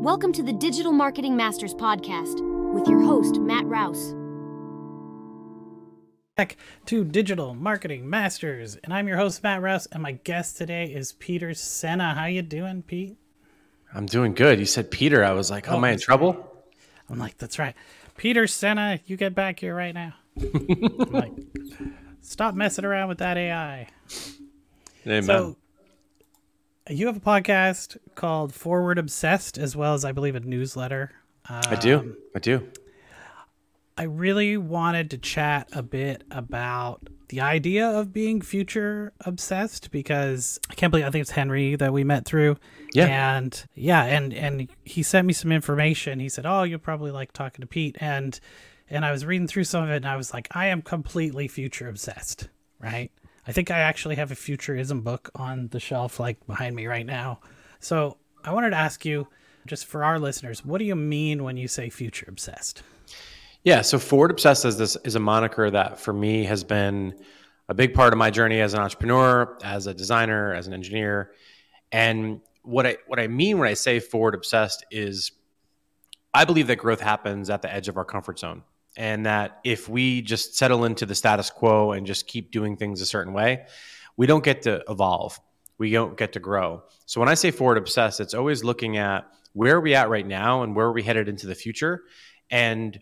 Welcome to the Digital Marketing Masters podcast with your host, Matt Rouse. Back to Digital Marketing Masters, and I'm your host, Matt Rouse, and my guest today is Peter Sena. How you doing, Pete? I'm doing good. You said Peter. I was like, oh, Oh, am I in that's trouble? I'm like, that's right. Peter Sena, you get back here right now. I'm like, stop messing around with that AI. Amen. So, Uh, you have a podcast called Forward Obsessed, as well as I believe a newsletter. I do. Um, I do. I really wanted to chat a bit about the idea of being future obsessed because I can't believe I think it's Henry that we met through. Yeah. And yeah, and and he sent me some information. He said, "Oh, you'll probably like talking to Pete." And and I was reading through some of it and I was like, "I am completely future obsessed." Right? I think I actually have a futurism book on the shelf like behind me right now. So, I wanted to ask you just for our listeners, what do you mean when you say future obsessed? Yeah. So Forward Obsessed is this is a moniker that for me has been a big part of my journey as an entrepreneur, as a designer, as an engineer. And what I what I mean when I say forward obsessed is I believe that growth happens at the edge of our comfort zone. And that if we just settle into the status quo and just keep doing things a certain way, we don't get to evolve. We don't get to grow. So when I say forward obsessed, it's always looking at where are we at right now and where are we headed into the future and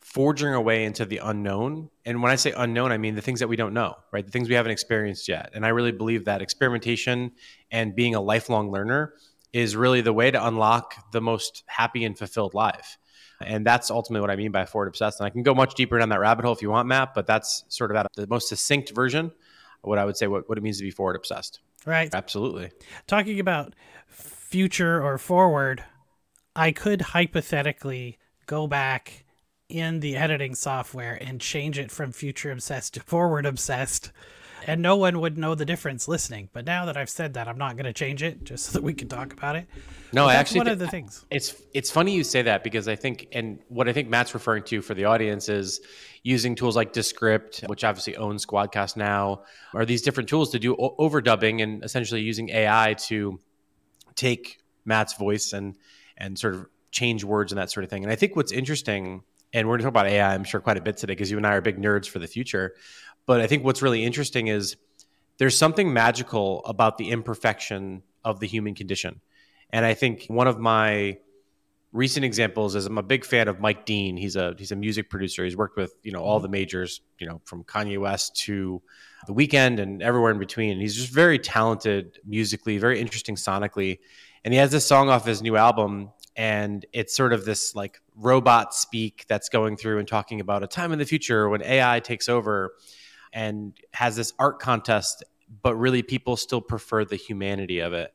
forging our way into the unknown. And when I say unknown, I mean the things that we don't know, right? The things we haven't experienced yet. And I really believe that experimentation and being a lifelong learner is really the way to unlock the most happy and fulfilled life. And that's ultimately what I mean by forward obsessed. And I can go much deeper down that rabbit hole if you want, Matt, but that's sort of at the most succinct version of what I would say what, what it means to be forward obsessed. Right. Absolutely. talking about future or forward, I could hypothetically go back in the editing software and change it from future obsessed to forward obsessed, and no one would know the difference listening. But now that I've said that, I'm not going to change it just so that we can talk about it. No, But I that's actually one of the things. It's it's funny you say that because I think and what I think Matt's referring to for the audience is using tools like Descript, which obviously owns Squadcast now, are these different tools to do o- overdubbing and essentially using AI to take Matt's voice and and sort of change words and that sort of thing. And I think what's interesting, and we're going to talk about AI, I'm sure quite a bit today because you and I are big nerds for the future. But I think what's really interesting is there's something magical about the imperfection of the human condition. And I think one of my recent examples is I'm a big fan of Mike Dean. He's a he's a music producer. He's worked with you know all mm-hmm. the majors, you know from Kanye West to The Weeknd and everywhere in between. And he's just very talented musically, very interesting sonically. And he has this song off his new album, and it's sort of this like robot speak that's going through and talking about a time in the future when AI takes over, and has this art contest, but really people still prefer the humanity of it.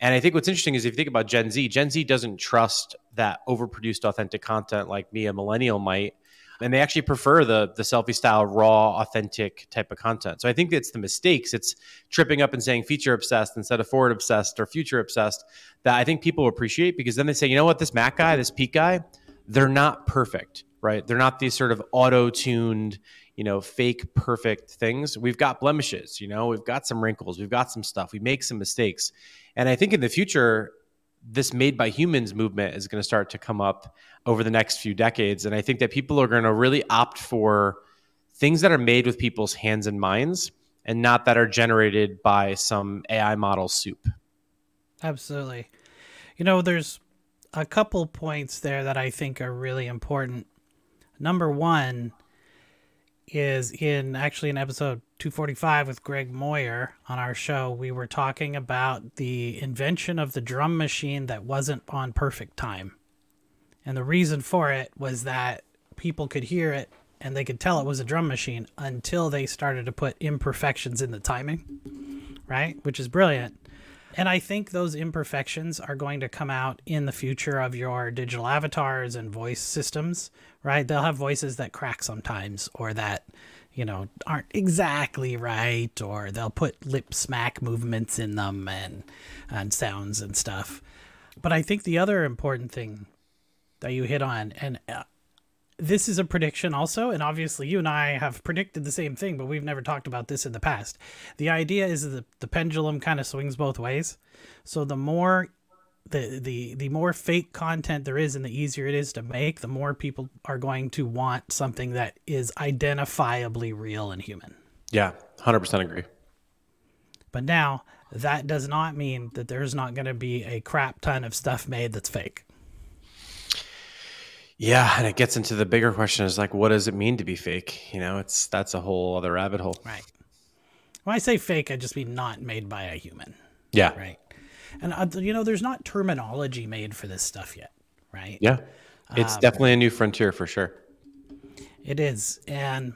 And I think what's interesting is if you think about Gen Z, Gen Z doesn't trust that overproduced authentic content like me, a millennial might. And they actually prefer the the selfie style, raw, authentic type of content. So I think it's the mistakes. It's tripping up and saying feature obsessed instead of forward obsessed or future obsessed that I think people appreciate because then they say, you know what, this Matt guy, this Pete guy, they're not perfect, right? They're not these sort of auto-tuned, you know, fake perfect things. We've got blemishes, you know, we've got some wrinkles, we've got some stuff, we make some mistakes. And I think in the future, this made by humans movement is going to start to come up over the next few decades. And I think that people are going to really opt for things that are made with people's hands and minds and not that are generated by some AI model soup. Absolutely. You know, there's a couple points there that I think are really important. Number one is in actually in episode 245 with Greg Moyer on our show, we were talking about the invention of the drum machine that wasn't on perfect time. And the reason for it was that people could hear it and they could tell it was a drum machine until they started to put imperfections in the timing, right? Which is brilliant. And I think those imperfections are going to come out in the future of your digital avatars and voice systems, right? They'll have voices that crack sometimes or that, you know, aren't exactly right or they'll put lip smack movements in them and and sounds and stuff. But I think the other important thing that you hit on and uh, this is a prediction also and obviously you and i have predicted the same thing but we've never talked about this in the past the idea is that the pendulum kind of swings both ways so the more the the the more fake content there is and the easier it is to make, the more people are going to want something that is identifiably real and human. Yeah, 100% agree. But now that does not mean that there's not going to be a crap ton of stuff made that's fake. Yeah, and it gets into the bigger question is like what does it mean to be fake? You know, it's that's a whole other rabbit hole. Right. When I say fake, I just mean not made by a human. Yeah. Right. And uh, you know, there's not terminology made for this stuff yet, right? Yeah. It's um, definitely a new frontier for sure. It is. And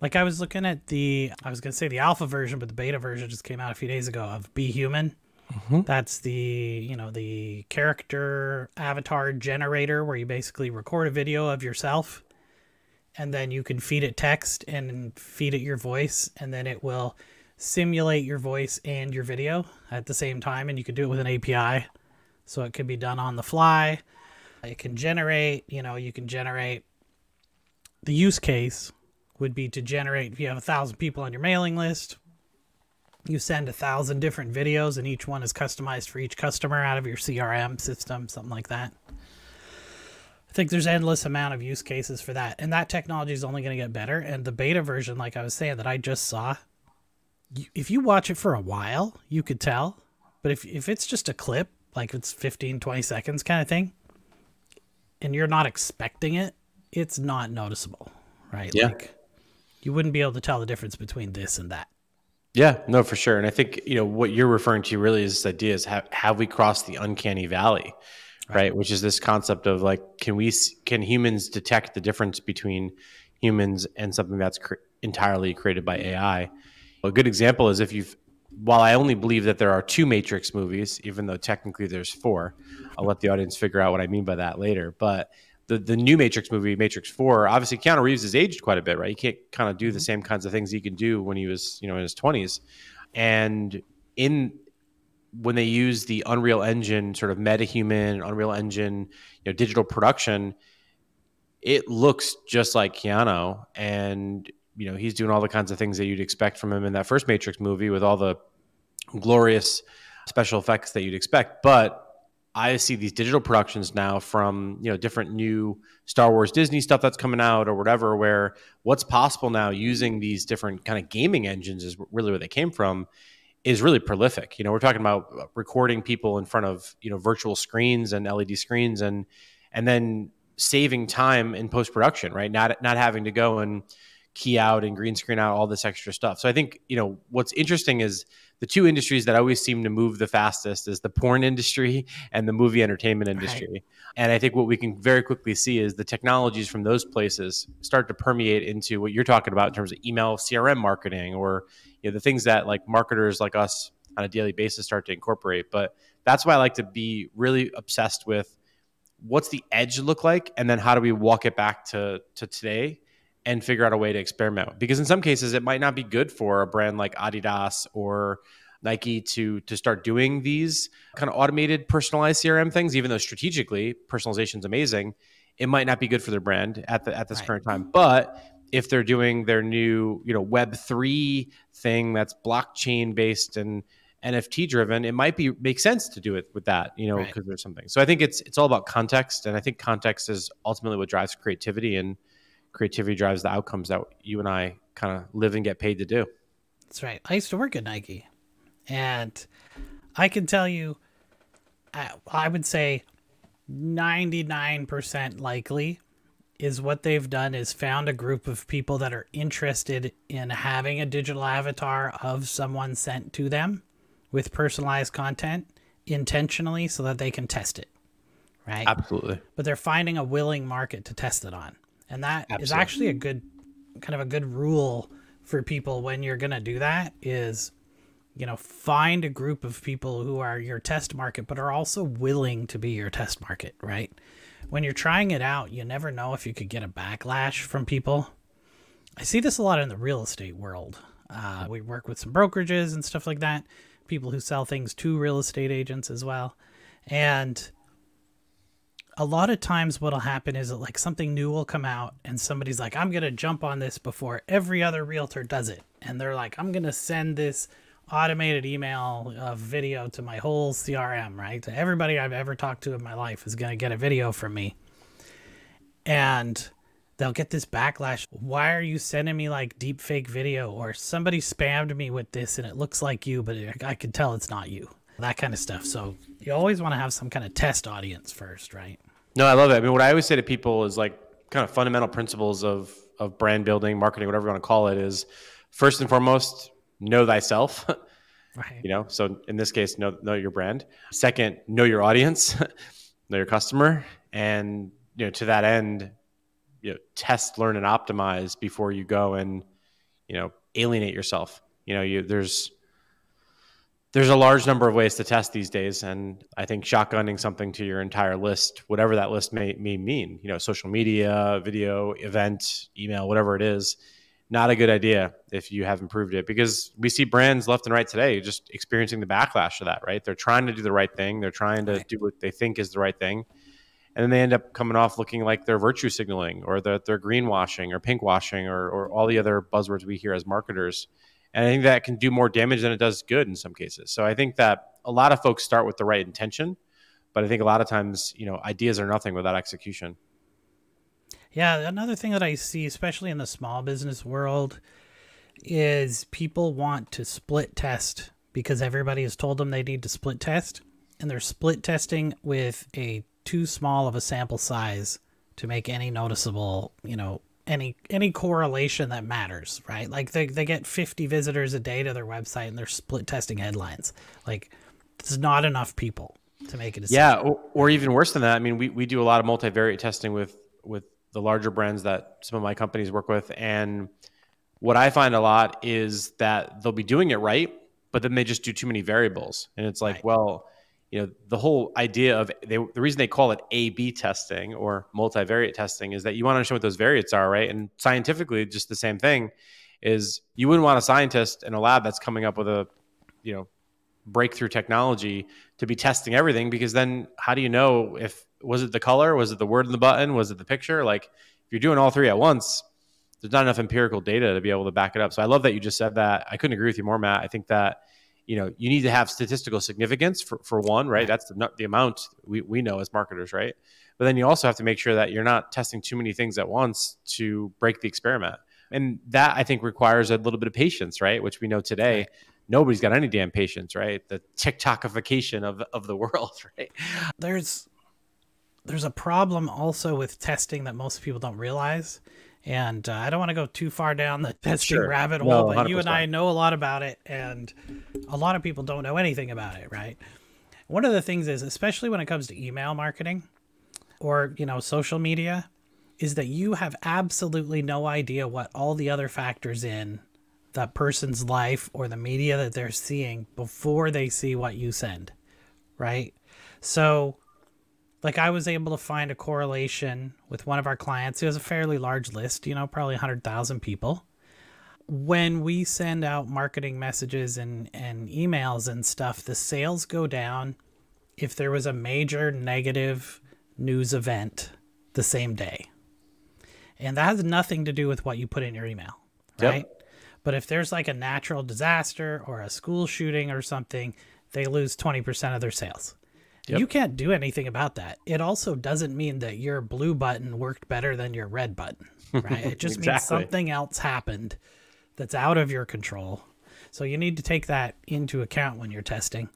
like I was looking at the I was going to say the alpha version, but the beta version just came out a few days ago of BHuman. Mm-hmm. That's the, you know, the character avatar generator where you basically record a video of yourself and then you can feed it text and feed it your voice and then it will simulate your voice and your video at the same time, and you can do it with an API. So it can be done on the fly. It can generate, you know, you can generate the use case would be to generate if you have a thousand people on your mailing list, you send a thousand different videos and each one is customized for each customer out of your CRM system, something like that. I think there's endless amount of use cases for that. And that technology is only going to get better. And the beta version, like I was saying, that I just saw, if you watch it for a while, you could tell. But if, if it's just a clip, like it's 15, 20 seconds kind of thing, and you're not expecting it, it's not noticeable, right? Yeah. Like you wouldn't be able to tell the difference between this and that. Yeah, no, for sure. And I think, you know, what you're referring to really is this idea is have, have we crossed the uncanny valley, right. right? Which is this concept of like, can we, can humans detect the difference between humans and something that's cr- entirely created by AI? A good example is if you've, while I only believe that there are two Matrix movies, even though technically there's four, I'll let the audience figure out what I mean by that later. But the, the new Matrix movie, Matrix Four, obviously Keanu Reeves has aged quite a bit, right? He can't kind of do the mm-hmm. same kinds of things he can do when he was, you know, in his twenties. And in when they use the Unreal Engine, sort of MetaHuman, Unreal Engine, you know, digital production, it looks just like Keanu, and you know he's doing all the kinds of things that you'd expect from him in that first Matrix movie with all the glorious special effects that you'd expect. But I see these digital productions now from you know different new Star Wars Disney stuff that's coming out or whatever, where what's possible now using these different kind of gaming engines is really where they came from is really prolific. You know, we're talking about recording people in front of you know virtual screens and LED screens and and then saving time in post production, right? Not not having to go and key out and green screen out all this extra stuff. So I think, you know, what's interesting is the two industries that always seem to move the fastest is the porn industry and the movie entertainment industry. Right. And I think what we can very quickly see is the technologies from those places start to permeate into what you're talking about in terms of email CRM marketing or you know the things that like marketers like us on a daily basis start to incorporate. But that's why I like to be really obsessed with what's the edge look like and then how do we walk it back to to today and figure out a way to experiment because in some cases it might not be good for a brand like Adidas or Nike to to start doing these kind of automated personalized CRM things even though strategically personalization is amazing it might not be good for their brand at the at this right. current time but if they're doing their new you know web 3 thing that's blockchain based and NFT driven, it might be make sense to do it with that, you know, because right. there's something. So I think it's it's all about context, and I think context is ultimately what drives creativity. And creativity drives the outcomes that you and I kind of live and get paid to do. That's right. I used to work at Nike, and I can tell you, I would say 99% likely is what they've done is found a group of people that are interested in having a digital avatar of someone sent to them with personalized content intentionally so that they can test it. Right? Absolutely. But they're finding a willing market to test it on. And that Absolutely. is actually a good kind of a good rule for people when you're going to do that is you know find a group of people who are your test market but are also willing to be your test market right? When you're trying it out you never know if you could get a backlash from people. I see this a lot in the real estate world. Uh, we work with some brokerages and stuff like that people who sell things to real estate agents as well. And a lot of times what'll happen is that like something new will come out and somebody's like i'm to jump on this before every other realtor does it and they're like i'm to send this automated email uh, video to my whole CRM, right? To everybody I've ever talked to in my life is to get a video from me. And they'll get this backlash. Why are you sending me like deep fake video? Or somebody spammed me with this and it looks like you, but I can tell it's not you. That kind of stuff. So you always want to have some kind of test audience first, right? No, I love it. I mean, what I always say to people is like kind of fundamental principles of of brand building, marketing, whatever you want to call it, is first and foremost, know thyself. Right. You know, so in this case, know know your brand. Second, know your audience, know your customer, and you know to that end, you know, test, learn, and optimize before you go and you know alienate yourself. You know, you there's there's a large number of ways to test these days and i think shotgunning something to your entire list whatever that list may, may mean you know social media video event email whatever it is not a good idea if you haven't proved it because we see brands left and right today just experiencing the backlash of that right? They're trying to do the right thing. They're trying to right. do what they think is the right thing. And then they end up coming off looking like they're virtue signaling or that they're greenwashing or pinkwashing or, or all the other buzzwords we hear as marketers and I think that can do more damage than it does good in some cases. So I think that a lot of folks start with the right intention, but I think a lot of times, you know, ideas are nothing without execution. Yeah, another thing that I see, especially in the small business world, is people want to split test because everybody has told them they need to split test, and they're split testing with a too small of a sample size to make any noticeable, you know, any any correlation that matters, right? Like they, they get 50 visitors a day to their website and they're split testing headlines. Like there's not enough people to make a decision. Yeah, or, or even worse than that. I mean, we, we do a lot of multivariate testing with with the larger brands that some of my companies work with and what I find a lot is that they'll be doing it right, but then they just do too many variables. And it's like, right. well, you know the whole idea of they, the reason they call it a b testing or multivariate testing is that you want to understand what those variates are right? And scientifically just the same thing is you wouldn't want a scientist in a lab that's coming up with a you know breakthrough technology to be testing everything because then how do you know if was it the color? Was it the word in the button? Was it the picture? Like if you're doing all three at once there's not enough empirical data to be able to back it up. So i love that you just said that. I couldn't agree with you more matt. I think that you know you need to have statistical significance for, for one right? That's the, the amount we, we know as marketers right? But then you also have to make sure that you're not testing too many things at once to break the experiment. And that i think requires a little bit of patience right? Which we know today right. nobody's got any damn patience right? The tiktokification of, of the world right? There's there's a problem also with testing that most people don't realize and uh, I don't want to go too far down the testing sure. rabbit hole, no, but you and I know a lot about it, and a lot of people don't know anything about it, right? One of the things is, especially when it comes to email marketing or you know social media, is that you have absolutely no idea what all the other factors in that person's life or the media that they're seeing before they see what you send, right? So like I was able to find a correlation with one of our clients who has a fairly large list, you know, probably 100,000 people. When we send out marketing messages and, and emails and stuff, the sales go down if there was a major negative news event the same day. And that has nothing to do with what you put in your email, right? Yep. But if there's like a natural disaster or a school shooting or something, they lose 20% of their sales. Yep. You can't do anything about that. It also doesn't mean that your blue button worked better than your red button, right? It just exactly. means something else happened that's out of your control. So you need to take that into account when you're testing.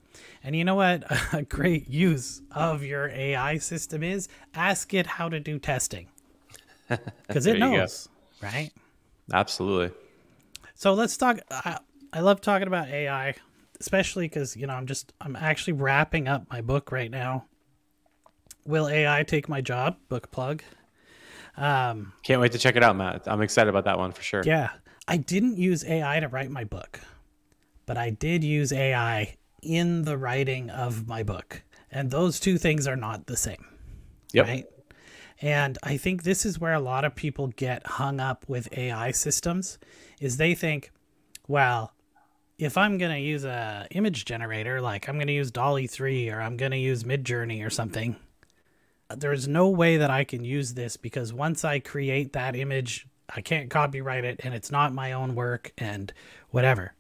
And you know what? A great use of your AI system is ask it how to do testing because it knows, right? Absolutely. So let's talk. I, I love talking about AI especially because you know I'm just I'm actually wrapping up my book right now. Will AI take my job? Book plug. Um, Can't wait to check it out, Matt. I'm excited about that one for sure. Yeah, I didn't use AI to write my book, but I did use AI in the writing of my book, and those two things are not the same. Yep. Right. And I think this is where a lot of people get hung up with AI systems is they think, well, if I'm gonna use a image generator, like I'm gonna use DALL-E 3 or I'm gonna use Midjourney or something, there's no way that I can use this because once I create that image, I can't copyright it and it's not my own work and whatever.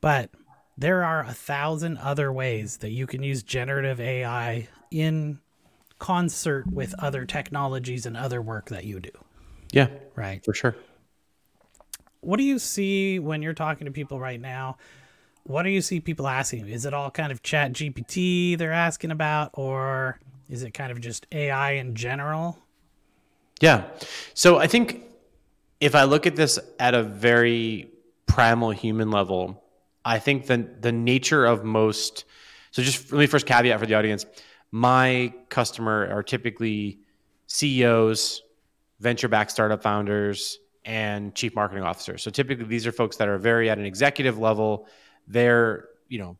But there are a thousand other ways that you can use generative AI in concert with other technologies and other work that you do. Yeah, Right. for sure. What do you see when you're talking to people right now? What do you see people asking? Is it all kind of chat GPT they're asking about, or is it kind of just AI in general? Yeah. So I think if I look at this at a very primal human level, I think the the nature of most so just let me first caveat for the audience. My customer are typically CEOs, venture backed startup founders, and chief marketing officer. So typically these are folks that are very at an executive level. They're, you know,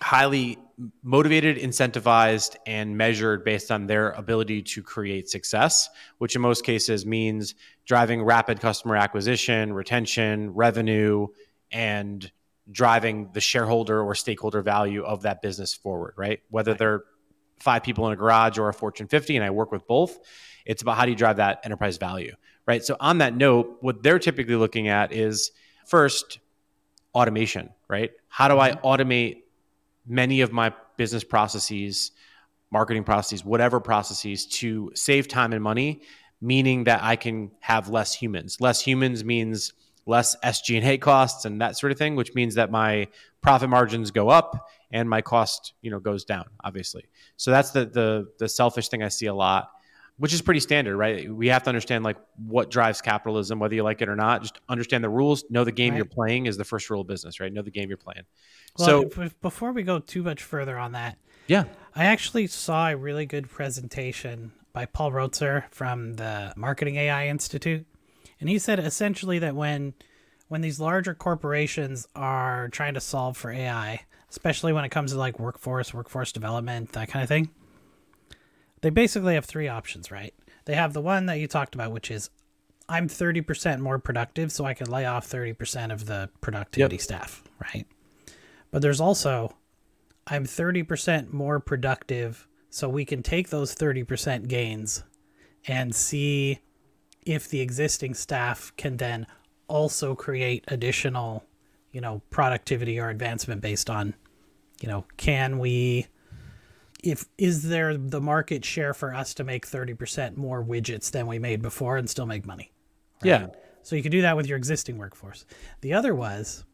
highly motivated, incentivized, and measured based on their ability to create success, which in most cases means driving rapid customer acquisition, retention, revenue, and driving the shareholder or stakeholder value of that business forward, right? Whether they're five people in a garage or a Fortune 50, and I work with both, it's about how do you drive that enterprise value, right? So, on that note, what they're typically looking at is first, automation, right? How do I mm-hmm. automate many of my business processes, marketing processes, whatever processes to save time and money, meaning that I can have less humans. Less humans means less SG&A costs and that sort of thing, which means that my profit margins go up and my cost, you know, goes down, obviously. So that's the the the selfish thing I see a lot, which is pretty standard, right? We have to understand like what drives capitalism, whether you like it or not. Just understand the rules, know the game Right. you're playing is the first rule of business, right? Know the game you're playing. Well, so before we go too much further on that, yeah, I actually saw a really good presentation by Paul Roetzer from the Marketing AI Institute, and he said essentially that when when these larger corporations are trying to solve for AI, especially when it comes to like workforce, workforce development, that kind of thing, they basically have three options, right? They have the one that you talked about, which is I'm 30% more productive, so I can lay off 30% of the productivity staff, right? But there's also I'm 30% more productive, so we can take those 30% gains and see if the existing staff can then also create additional, you know, productivity or advancement based on, you know, can we if is there the market share for us to make 30% more widgets than we made before and still make money? yeah, So you can do that with your existing workforce. The other was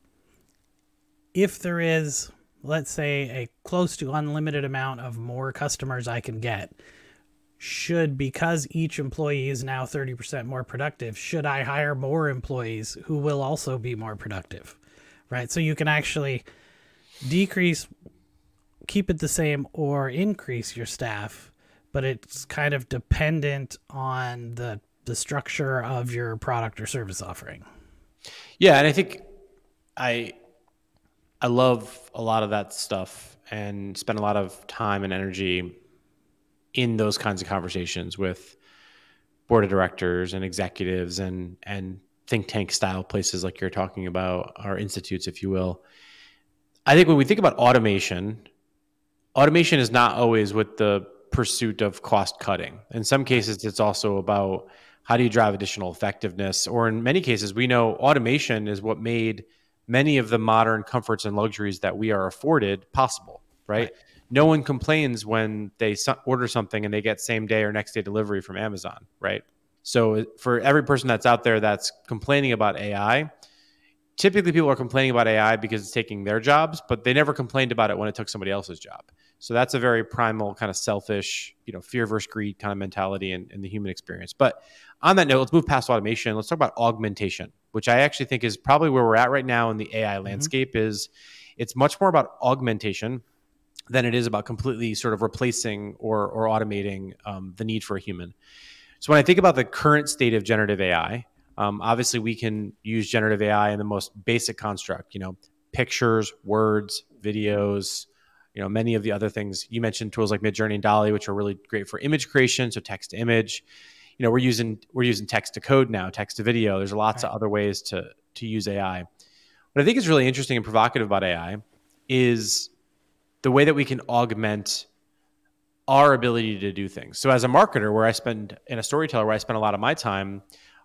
if there is, let's say, a close to unlimited amount of more customers I can get, should, because each employee is now 30% more productive, should I hire more employees who will also be more productive? Right. So you can actually decrease, keep it the same, or increase your staff, but it's kind of dependent on the the structure of your product or service offering. Yeah, and I think I I love a lot of that stuff and spend a lot of time and energy in those kinds of conversations with board of directors and executives and and think tank style places like you're talking about or institutes if you will. I think when we think about automation, automation is not always with the pursuit of cost cutting. In some cases it's also about how do you drive additional effectiveness or in many cases we know automation is what made many of the modern comforts and luxuries that we are afforded possible right, no one complains when they order something and they get same day or next day delivery from amazon right? So for every person that's out there that's complaining about ai typically people are complaining about ai because it's taking their jobs but they never complained about it when it took somebody else's job so that's a very primal kind of selfish you know fear versus greed kind of mentality in, in the human experience but on that note, let's move past automation. Let's talk about augmentation, which I actually think is probably where we're at right now in the AI landscape. Is it's much more about augmentation than it is about completely sort of replacing or or automating um, the need for a human. So when I think about the current state of generative AI, um, obviously we can use generative AI in the most basic construct. You know, pictures, words, videos. You know, many of the other things you mentioned, tools like Midjourney and DALL-E, which are really great for image creation, so text to image you know we're using we're using text to code now text to video there's lots of other ways to to use ai what i think is really interesting and provocative about ai is the way that we can augment our ability to do things so as a marketer where i spend and a storyteller where i spend a lot of my time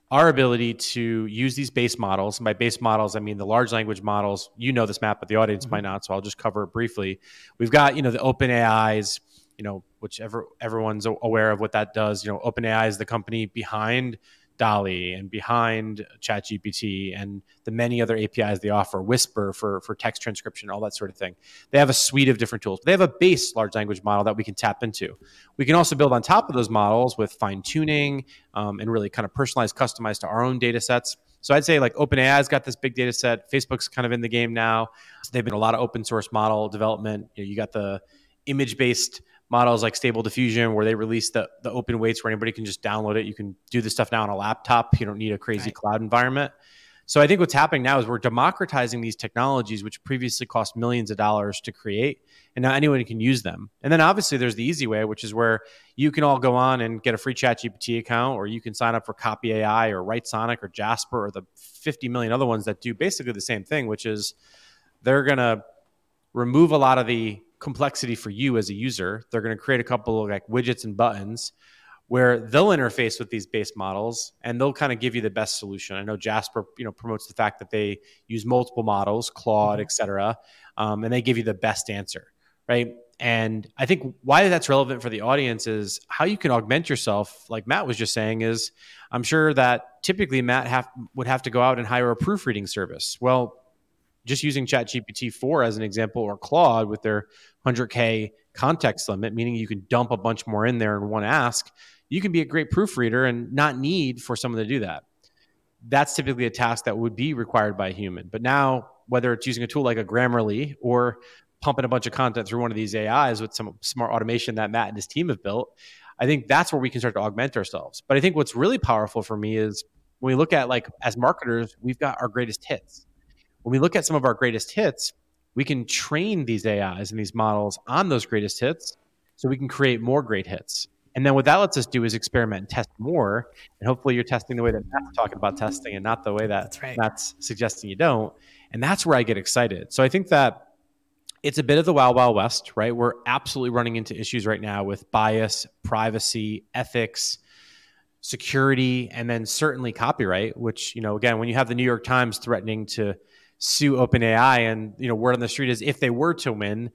our ability to use these base models. And by base models, I mean the large language models. You know this Matt, but the audience mm-hmm. might not, so I'll just cover it briefly. We've got you know the Open AIs, you know, whichever everyone's aware of what that does. You know, OpenAI is the company behind DALL-E and behind ChatGPT and the many other APIs they offer, Whisper for, for text transcription, all that sort of thing. They have a suite of different tools. They have a base large language model that we can tap into. We can also build on top of those models with fine tuning um, and really kind of personalized, customized to our own data sets. So I'd say like OpenAI's got this big data set. Facebook's kind of in the game now. So they've been a lot of open source model development. You, know, you got the image based models like Stable Diffusion, where they release the, the open weights where anybody can just download it. You can do this stuff now on a laptop. You don't need a crazy right. cloud environment. So I think what's happening now is we're democratizing these technologies, which previously cost millions of dollars to create, and now anyone can use them. And then obviously there's the easy way, which is where you can all go on and get a free ChatGPT account, or you can sign up for Copy AI or Writesonic or Jasper or the 50 million other ones that do basically the same thing, which is they're going to remove a lot of the complexity for you as a user. They're going to create a couple of like widgets and buttons where they'll interface with these base models and they'll kind of give you the best solution. I know Jasper, you know, promotes the fact that they use multiple models, Claude, mm-hmm. et cetera, um, and they give you the best answer, right? And I think why that's relevant for the audience is how you can augment yourself. Like Matt was just saying, is I'm sure that typically Matt have, would have to go out and hire a proofreading service. Well, just using ChatGPT 4 as an example or Claude with their 100K context limit, meaning you can dump a bunch more in there in one ask, you can be a great proofreader and not need for someone to do that. That's typically a task that would be required by a human. But now, whether it's using a tool like a Grammarly or pumping a bunch of content through one of these AIs with some smart automation that Matt and his team have built, I think that's where we can start to augment ourselves. But I think what's really powerful for me is when we look at like as marketers, we've got our greatest hits when we look at some of our greatest hits, we can train these AIs and these models on those greatest hits so we can create more great hits. And then what that lets us do is experiment and test more. And hopefully you're testing the way that Matt's talking about testing and not the way that that's, right. Matt's suggesting you don't. And that's where I get excited. So I think that it's a bit of the wild, wild west, right? We're absolutely running into issues right now with bias, privacy, ethics, security, and then certainly copyright, which, you know, again, when you have the New York Times threatening to sue OpenAI, and you know, word on the street is if they were to win,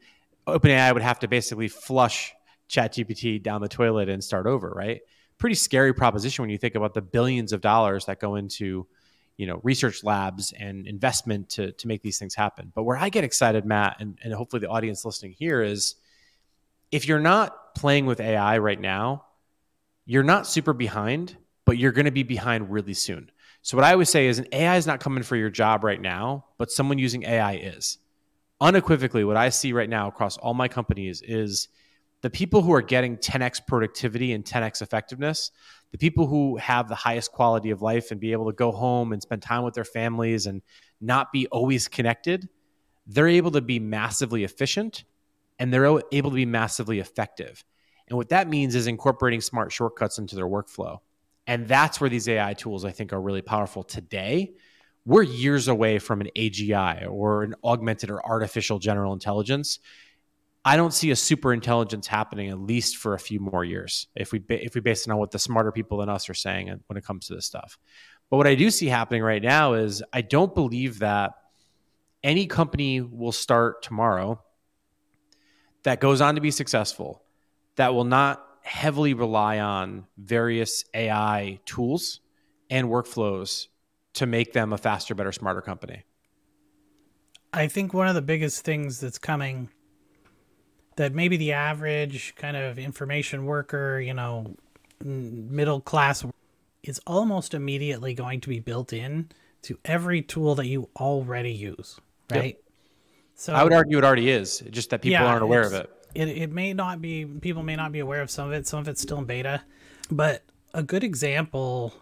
OpenAI would have to basically flush ChatGPT down the toilet and start over, right? Pretty scary proposition when you think about the billions of dollars that go into you know research labs and investment to to make these things happen. But where I get excited, Matt, and, and hopefully the audience listening here is if you're not playing with AI right now, you're not super behind, but you're going to be behind really soon. So what I always say is an AI is not coming for your job right now, but someone using AI is. Unequivocally, what I see right now across all my companies is the people who are getting 10x productivity and 10x effectiveness, the people who have the highest quality of life and be able to go home and spend time with their families and not be always connected, they're able to be massively efficient and they're able to be massively effective. And what that means is incorporating smart shortcuts into their workflow. And that's where these AI tools, I think, are really powerful today. We're years away from an AGI or an augmented or artificial general intelligence. I don't see a super intelligence happening at least for a few more years if we if we base it on what the smarter people than us are saying when it comes to this stuff. But what I do see happening right now is I don't believe that any company will start tomorrow that goes on to be successful that will not heavily rely on various AI tools and workflows to make them a faster, better, smarter company? I think one of the biggest things that's coming that maybe the average kind of information worker, you know, middle class is almost immediately going to be built in to every tool that you already use, right? Yep. So I would argue it already is, just that people yeah, aren't aware of it it, it may not be people may not be aware of some of it. Some of it's still in beta. But a good example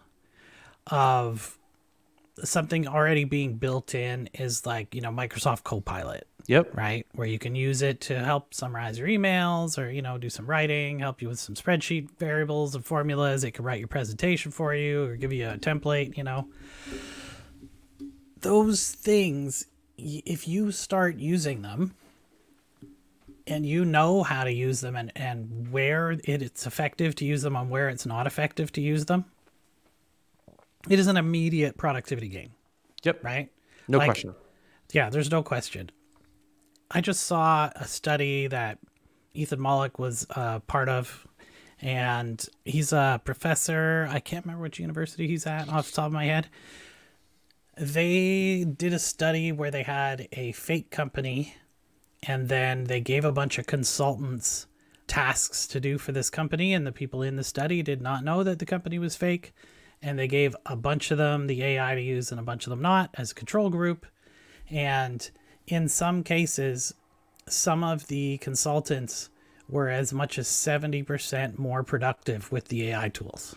of something already being built in is like you know microsoft copilot. Yep. Right? Where you can use it to help summarize your emails or you know do some writing help you with some spreadsheet variables and formulas. It can write your presentation for you or give you a template you know. Those things if you start using them and you know how to use them and, and where it, it's effective to use them and where it's not effective to use them, it is an immediate productivity gain, Yep. right? No Like, question. Yeah, there's no question. I just saw a study that Ethan Mollick was uh, part of, and he's a professor. I can't remember which university he's at off the top of my head. They did a study where they had a fake company, and then they gave a bunch of consultants tasks to do for this company, and the people in the study did not know that the company was fake. And they gave a bunch of them the AI to use and a bunch of them not as a control group. And in some cases, some of the consultants were as much as 70% more productive with the AI tools.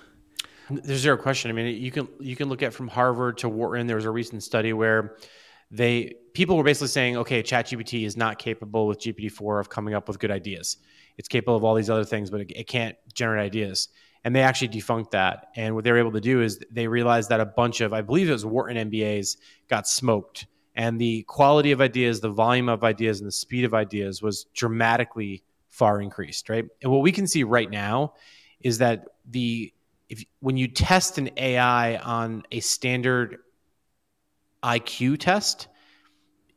There's zero question. I mean, you can you can look at from Harvard to Wharton. There was a recent study where they people were basically saying, okay, ChatGPT is not capable with GPT-4 of coming up with good ideas. It's capable of all these other things, but it, it can't generate ideas. And they actually defunct that. And what they were able to do is they realized that a bunch of, I believe it was Wharton MBAs, got smoked. And the quality of ideas, the volume of ideas, and the speed of ideas was dramatically far increased, right? And what we can see right now is that the if when you test an AI on a standard IQ test,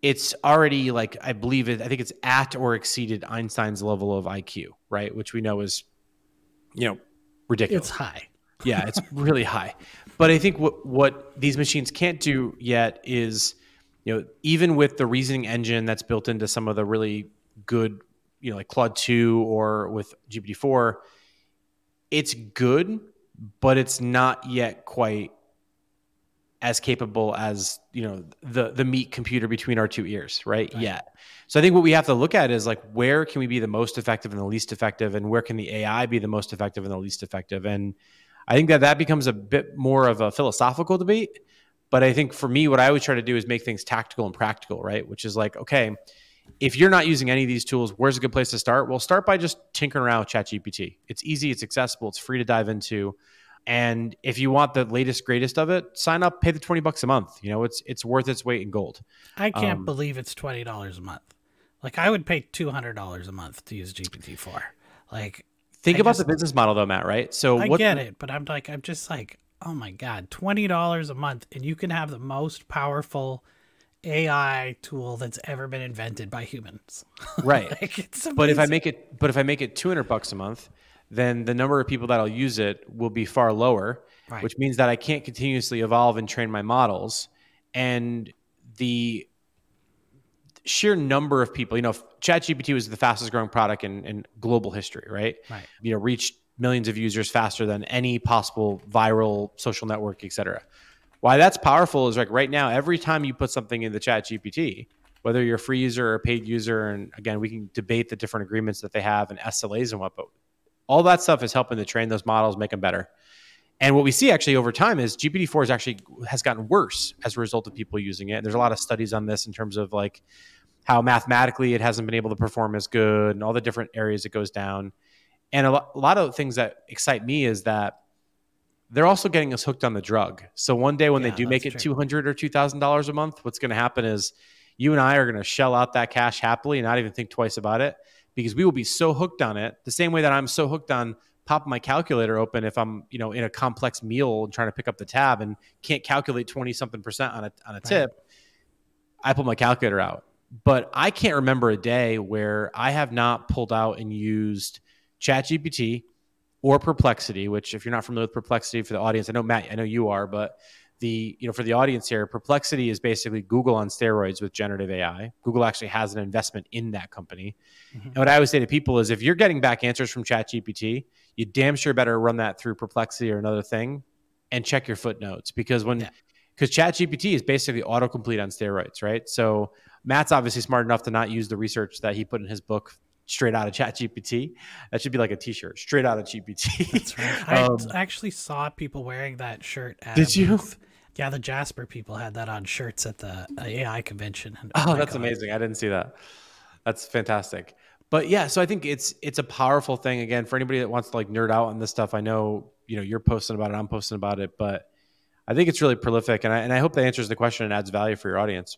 it's already like I believe it. I think it's at or exceeded Einstein's level of IQ, right? Which we know is, you know, ridiculous. It's high. yeah, it's really high. But I think what what these machines can't do yet is, you know, even with the reasoning engine that's built into some of the really good, you know, like Claude two or with GPT four, it's good, but it's not yet quite as capable as you know the the meat computer between our two ears right, Right. yet. So i think what we have to look at is like where can we be the most effective and the least effective and where can the ai be the most effective and the least effective? And i think that that becomes a bit more of a philosophical debate but i think for me what i always try to do is make things tactical and practical right? Which is like okay if you're not using any of these tools where's a good place to start? Well start by just tinkering around with chatgpt. It's easy it's accessible it's free to dive into and if you want the latest greatest of it sign up pay the 20 bucks a month you know it's it's worth its weight in gold I can't Um, believe it's twenty dollars a month. Like I would pay two hundred dollars a month to use GPT four. Like think I about just- the business model though matt right so I what get it, but I'm like I'm just like, oh my god, twenty dollars a month, and you can have the most powerful AI tool that's ever been invented by humans. right like it's but if i make it but if i make it 200 bucks a month then the number of people that'll use it will be far lower Right. which means that i can't continuously evolve and train my models and the sheer number of people you know ChatGPT was the fastest growing product in, in global history right Right. you know reached millions of users faster than any possible viral social network et cetera why that's powerful is like right now every time you put something in the chat gpt whether you're a free user or a paid user and again we can debate the different agreements that they have and slas and what but all that stuff is helping to train those models make them better and what we see actually over time is GPT-4 is actually has gotten worse as a result of people using it. And there's a lot of studies on this in terms of like how mathematically it hasn't been able to perform as good and all the different areas it goes down. And a, lo- a lot of things that excite me is that they're also getting us hooked on the drug. So one day when Yeah, they do make it two hundred or two thousand dollars a month, what's going to happen is you and I are going to shell out that cash happily and not even think twice about it because we will be so hooked on it. The same way that I'm so hooked on popping my calculator open if I'm you know in a complex meal and trying to pick up the tab and can't calculate twenty something percent on a on a tip. I pull my calculator out. But I can't remember a day where I have not pulled out and used ChatGPT or Perplexity, which if you're not familiar with Perplexity for the audience, I know Matt, I know you are, but the you know for the audience here, Perplexity is basically Google on steroids with generative AI. Google actually has an investment in that company. Mhm. And what I always say to people is if you're getting back answers from ChatGPT, you damn sure better run that through Perplexity or another thing and check your footnotes because when Yeah. because ChatGPT is basically autocomplete on steroids, right? So Matt's obviously smart enough to not use the research that he put in his book straight out of ChatGPT. That should be like a T-shirt, straight out of GPT. That's right. I Um, actually saw people wearing that shirt. At Did you? booth. Yeah, the Jasper people had that on shirts at the uh, AI convention. Oh, that's God. amazing. I didn't see that. That's fantastic. But yeah, so I think it's it's a powerful thing again for anybody that wants to like nerd out on this stuff. I know, you know, you're posting about it, I'm posting about it, but I think it's really prolific and I and I hope that answers the question and adds value for your audience.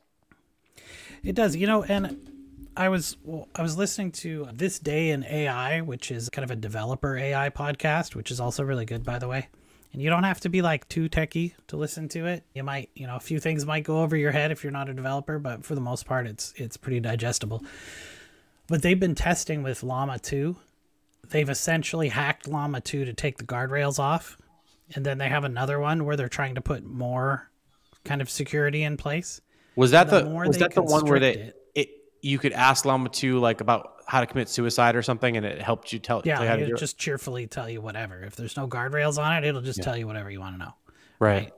It does, you know, and I was well, I was listening to This Day in AI, which is kind of a developer AI podcast, which is also really good, by the way. And you don't have to be like too techy to listen to it. You might, you know, a few things might go over your head if you're not a developer, but for the most part, it's it's pretty digestible. But they've been testing with Llama 2. They've essentially hacked Llama 2 to take the guardrails off. And then they have another one where they're trying to put more kind of security in place. Was that The was that the one where they constrict it, you could ask Llama 2 like about how to commit suicide or something and it helped you tell, tell you Yeah, how it'll do it? just cheerfully tell you whatever. If there's no guardrails on it, it'll just tell you whatever you want to know, Right.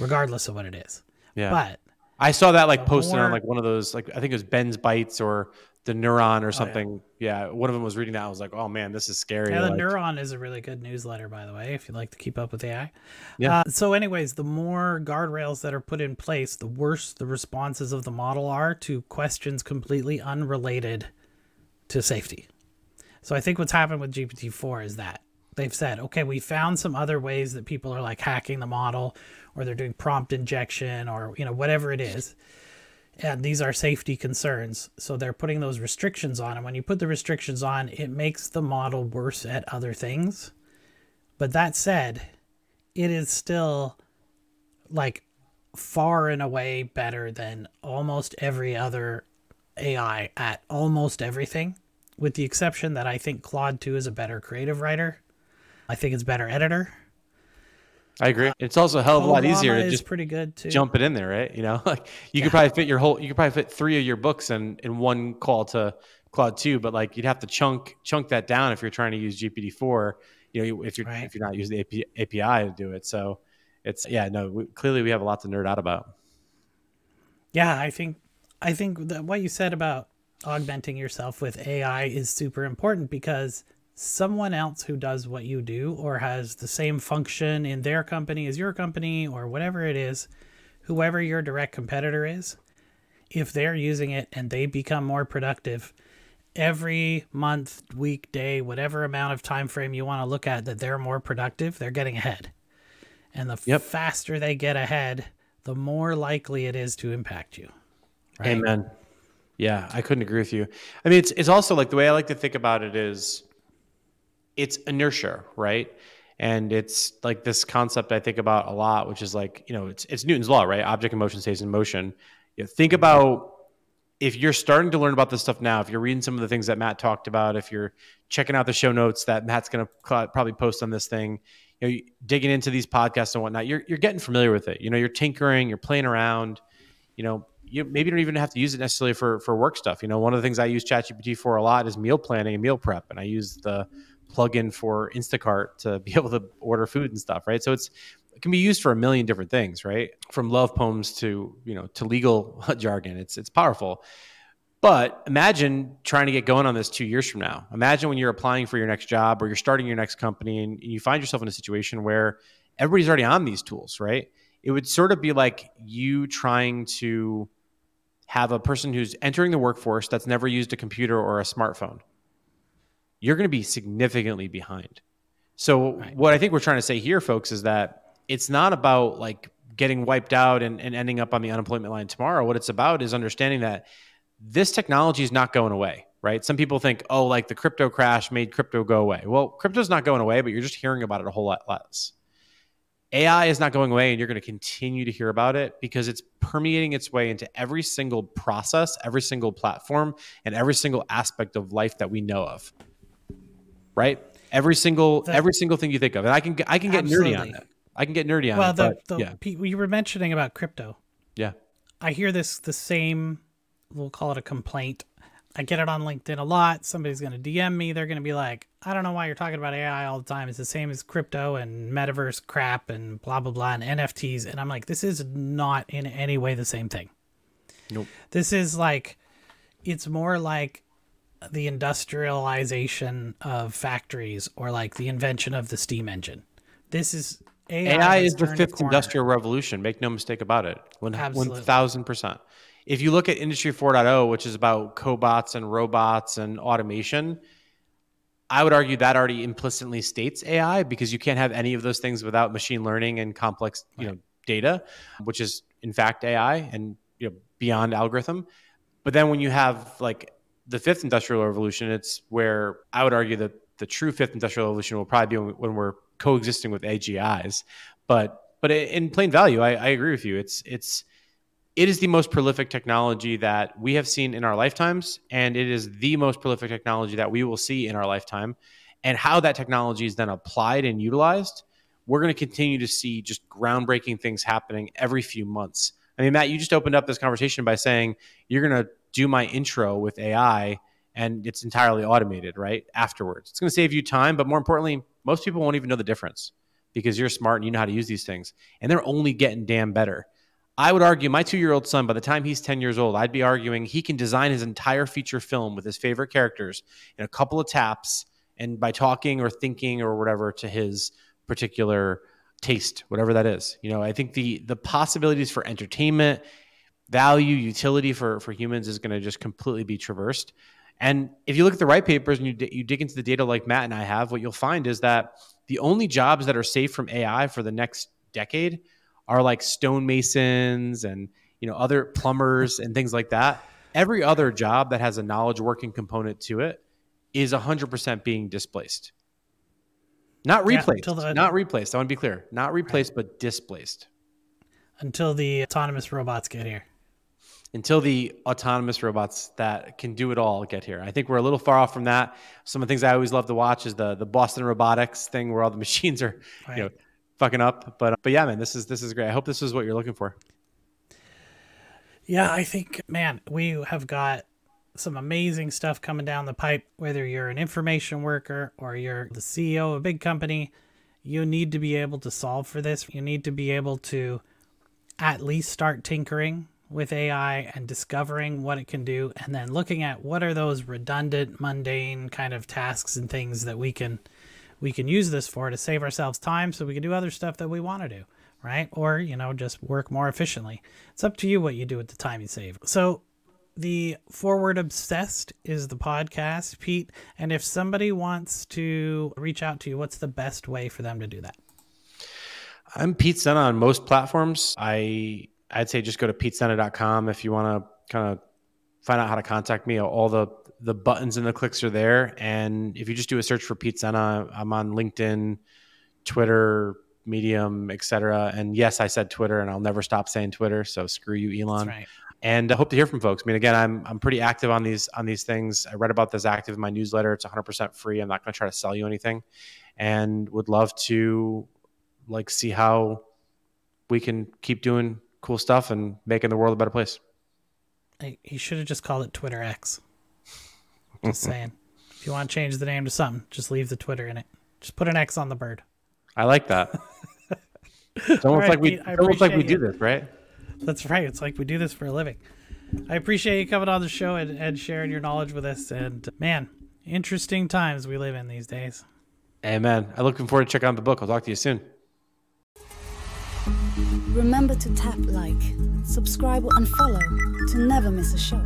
regardless of what it is. Yeah. But I saw that like posted on like one of those like I think it was Ben's Bites or the Neuron or something. yeah. one of them was reading that. I was like, oh man, this is scary. Yeah, the like- Neuron is a really good newsletter, by the way, if you'd like to keep up with AI. Yeah. Uh, so, anyways, the more guardrails that are put in place, the worse the responses of the model are to questions completely unrelated to safety. So, I think what's happened with GPT 4 is that they've said, okay, we found some other ways that people are like hacking the model or they're doing prompt injection or, you know, whatever it is and these are safety concerns. So they're putting those restrictions on. And when you put the restrictions on, it makes the model worse at other things. But that said, it is still like far and away better than almost every other AI at almost everything, with the exception that I think Claude 2 is a better creative writer. I think it's better editor. I agree. It's also a hell of a lot easier to just pretty good too. jump it in there, right? You know, like you could probably fit your whole, you could probably fit three of your books in in one call to Claude Two, but like you'd have to chunk chunk that down if you're trying to use GPT four. You know, if you're Right. if you're not using the AP, API to do it. So it's yeah, no, we, clearly we have a lot to nerd out about. Yeah, I think I think that what you said about augmenting yourself with AI is super important because someone else who does what you do or has the same function in their company as your company or whatever it is, whoever your direct competitor is, if they're using it and they become more productive every month, week, day, whatever amount of time frame you want to look at that they're more productive, they're getting ahead. And the Yep. faster they get ahead, the more likely it is to impact you. Right? Amen. Yeah, I couldn't agree with you. I mean, it's it's also like the way I like to think about it is it's inertia, right? And it's like this concept I think about a lot, which is like, you know, it's it's Newton's law, right? Object in motion stays in motion. You know, think mm-hmm. about if you're starting to learn about this stuff now, if you're reading some of the things that Matt talked about, if you're checking out the show notes that Matt's going to probably post on this thing, you know, digging into these podcasts and whatnot, you're you're getting familiar with it. You know, you're tinkering, you're playing around. You know, you maybe don't even have to use it necessarily for for work stuff. You know, one of the things I use ChatGPT for a lot is meal planning and meal prep, and I use the plugin for Instacart to be able to order food and stuff. Right, so it's it can be used for a million different things, right? From love poems to you know to legal jargon. It's it's powerful. But imagine trying to get going on this two years from now. Imagine when you're applying for your next job or you're starting your next company and you find yourself in a situation where everybody's already on these tools, right? It would sort of be like you trying to have a person who's entering the workforce that's never used a computer or a smartphone. You're going to be significantly behind. So, what I think we're trying to say here, folks, is that it's not about like getting wiped out and, and ending up on the unemployment line tomorrow. What it's about is understanding that this technology is not going away, right? Some people think, oh, like the crypto crash made crypto go away. Well, crypto's not going away, but you're just hearing about it a whole lot less. AI is not going away, and you're going to continue to hear about it because it's permeating its way into every single process, every single platform, and every single aspect of life that we know of. Right? Every single The- every single thing you think of, and I can I can get nerdy on that. I can get nerdy on that. well, it. the, but the yeah, you were mentioning about crypto. yeah, I hear this the same. We'll call it a complaint. I get it on LinkedIn a lot. Somebody's going to DM me. They're going to be like, "I don't know why you're talking about AI all the time. It's the same as crypto and metaverse crap and blah blah blah and NFTs." And I'm like, "This is not in any way the same thing. Nope. This is like, it's more like the industrialization of factories or like the invention of the steam engine. This is AI, AI is the fifth corner. industrial revolution. Make no mistake about it. One Absolutely. thousand percent. If you look at Industry 4.0, which is about cobots and robots and automation, I would argue that already implicitly states AI because you can't have any of those things without machine learning and complex, you know, data, which is in fact AI and you know beyond algorithm. But then when you have like the fifth industrial revolution, it's where I would argue that the true fifth industrial revolution will probably be when, when we're coexisting with AGIs. But but in plain value, I, I agree with you. It's it's it is the most prolific technology that we have seen in our lifetimes, and it is the most prolific technology that we will see in our lifetime. And how that technology is then applied and utilized, we're going to continue to see just groundbreaking things happening every few months. I mean, Matt, you just opened up this conversation by saying you're going to do my intro with AI and it's entirely automated, right? Afterwards, it's going to save you time, but more importantly, most people won't even know the difference because you're smart and you know how to use these things. And they're only getting damn better. I would argue my two year old son, by the time he's 10 years old, I'd be arguing he can design his entire feature film with his favorite characters in a couple of taps and by talking or thinking or whatever to his particular taste, whatever that is. You know, I think the the possibilities for entertainment, value, utility for for humans is going to just completely be traversed. And if you look at the right papers and you, you dig into the data like Matt and I have, what you'll find is that the only jobs that are safe from AI for the next decade are like stonemasons and you know other plumbers and things like that. Every other job that has a knowledge working component to it is 100% being displaced. Not replaced. Yeah, the, not replaced. I want to be clear. Not replaced, right. but displaced. Until the autonomous robots get here until the autonomous robots that can do it all get here. I think we're a little far off from that. Some of the things I always love to watch is the the Boston Robotics thing where all the machines are, right. you know, fucking up. But but yeah, man, this is this is great. I hope this is what you're looking for. Yeah, I think man, we have got some amazing stuff coming down the pipe whether you're an information worker or you're the CEO of a big company, you need to be able to solve for this. You need to be able to at least start tinkering with AI and discovering what it can do and then looking at what are those redundant mundane kind of tasks and things that we can we can use this for to save ourselves time so we can do other stuff that we want to do right? Or you know just work more efficiently. It's up to you what you do with the time you save. So the forward obsessed is the podcast pete and if somebody wants to reach out to you what's the best way for them to do that? I'm pete Sena on most platforms. I I'd say just go to petesena.com if you want to kind of find out how to contact me. All the the buttons and the clicks are there. And if you just do a search for Pete Sena, I'm on LinkedIn, Twitter, Medium, etc. And yes, I said Twitter, and I'll never stop saying Twitter. So screw you, Elon. Right. And I hope to hear from folks. I mean, again, I'm I'm pretty active on these on these things. I read about this active in my newsletter. It's 100% free. I'm not going to try to sell you anything, and would love to like see how we can keep doing cool stuff and making the world a better place. He should have just called it Twitter X. Just saying. If you want to change the name to something, just leave the Twitter in it. Just put an X on the bird. I like that. it's almost right, like we almost like we do this, right? That's right. It's like we do this for a living. I appreciate you coming on the show and, and sharing your knowledge with us. And man, interesting times we live in these days. Amen. I'm looking forward to checking out the book. I'll talk to you soon. Remember to tap like, subscribe, and follow to never miss a show.